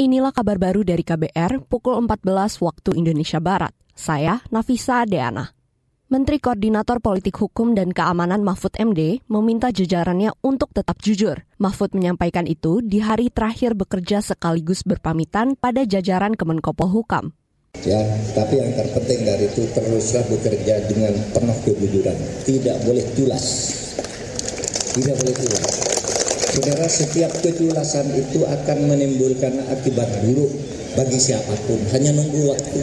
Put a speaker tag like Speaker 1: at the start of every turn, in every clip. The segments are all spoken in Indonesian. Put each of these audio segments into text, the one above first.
Speaker 1: Inilah kabar baru dari KBR pukul 14 waktu Indonesia Barat. Saya Nafisa Deana. Menteri Koordinator Politik Hukum dan Keamanan Mahfud MD meminta jajarannya untuk tetap jujur. Mahfud menyampaikan itu di hari terakhir bekerja sekaligus berpamitan pada jajaran Kemenkopol Hukam.
Speaker 2: Ya, tapi yang terpenting dari itu teruslah bekerja dengan penuh kejujuran. Tidak boleh tulas. Tidak boleh tulas. Saudara, setiap ketulasan itu akan menimbulkan akibat buruk bagi siapa pun. Hanya nunggu waktu.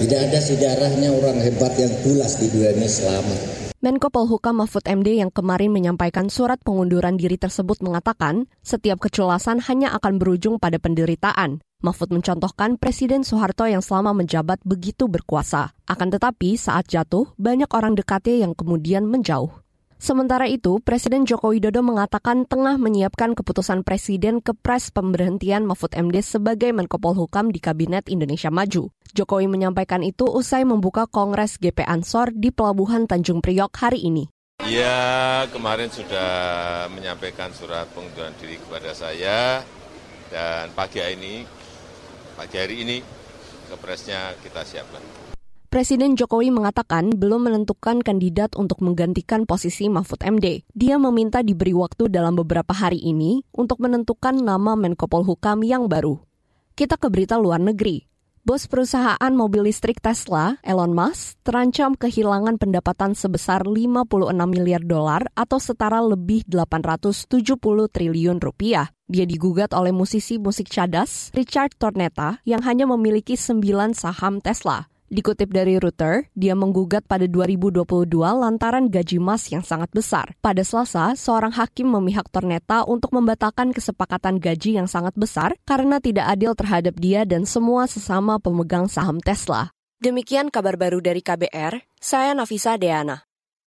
Speaker 2: Tidak ada sejarahnya orang hebat yang tulas di dunia ini selamat.
Speaker 1: Menko Polhukam Mahfud MD yang kemarin menyampaikan surat pengunduran diri tersebut mengatakan, setiap keculasan hanya akan berujung pada penderitaan. Mahfud mencontohkan Presiden Soeharto yang selama menjabat begitu berkuasa. Akan tetapi saat jatuh, banyak orang dekatnya yang kemudian menjauh. Sementara itu, Presiden Joko Widodo mengatakan tengah menyiapkan keputusan Presiden kepres pemberhentian Mahfud MD sebagai Menko Polhukam di Kabinet Indonesia Maju. Jokowi menyampaikan itu usai membuka Kongres GP Ansor di Pelabuhan Tanjung Priok hari ini.
Speaker 3: Ya, kemarin sudah menyampaikan surat pengunduran diri kepada saya dan pagi ini, pagi hari ini kepresnya kita siapkan.
Speaker 1: Presiden Jokowi mengatakan belum menentukan kandidat untuk menggantikan posisi Mahfud MD. Dia meminta diberi waktu dalam beberapa hari ini untuk menentukan nama Menko Polhukam yang baru. Kita ke berita luar negeri. Bos perusahaan mobil listrik Tesla, Elon Musk, terancam kehilangan pendapatan sebesar 56 miliar dolar atau setara lebih 870 triliun rupiah. Dia digugat oleh musisi musik cadas Richard Tornetta yang hanya memiliki 9 saham Tesla. Dikutip dari Reuters, dia menggugat pada 2022 lantaran gaji Mas yang sangat besar. Pada Selasa, seorang hakim memihak Torneta untuk membatalkan kesepakatan gaji yang sangat besar karena tidak adil terhadap dia dan semua sesama pemegang saham Tesla. Demikian kabar baru dari KBR, saya Nafisa Deana.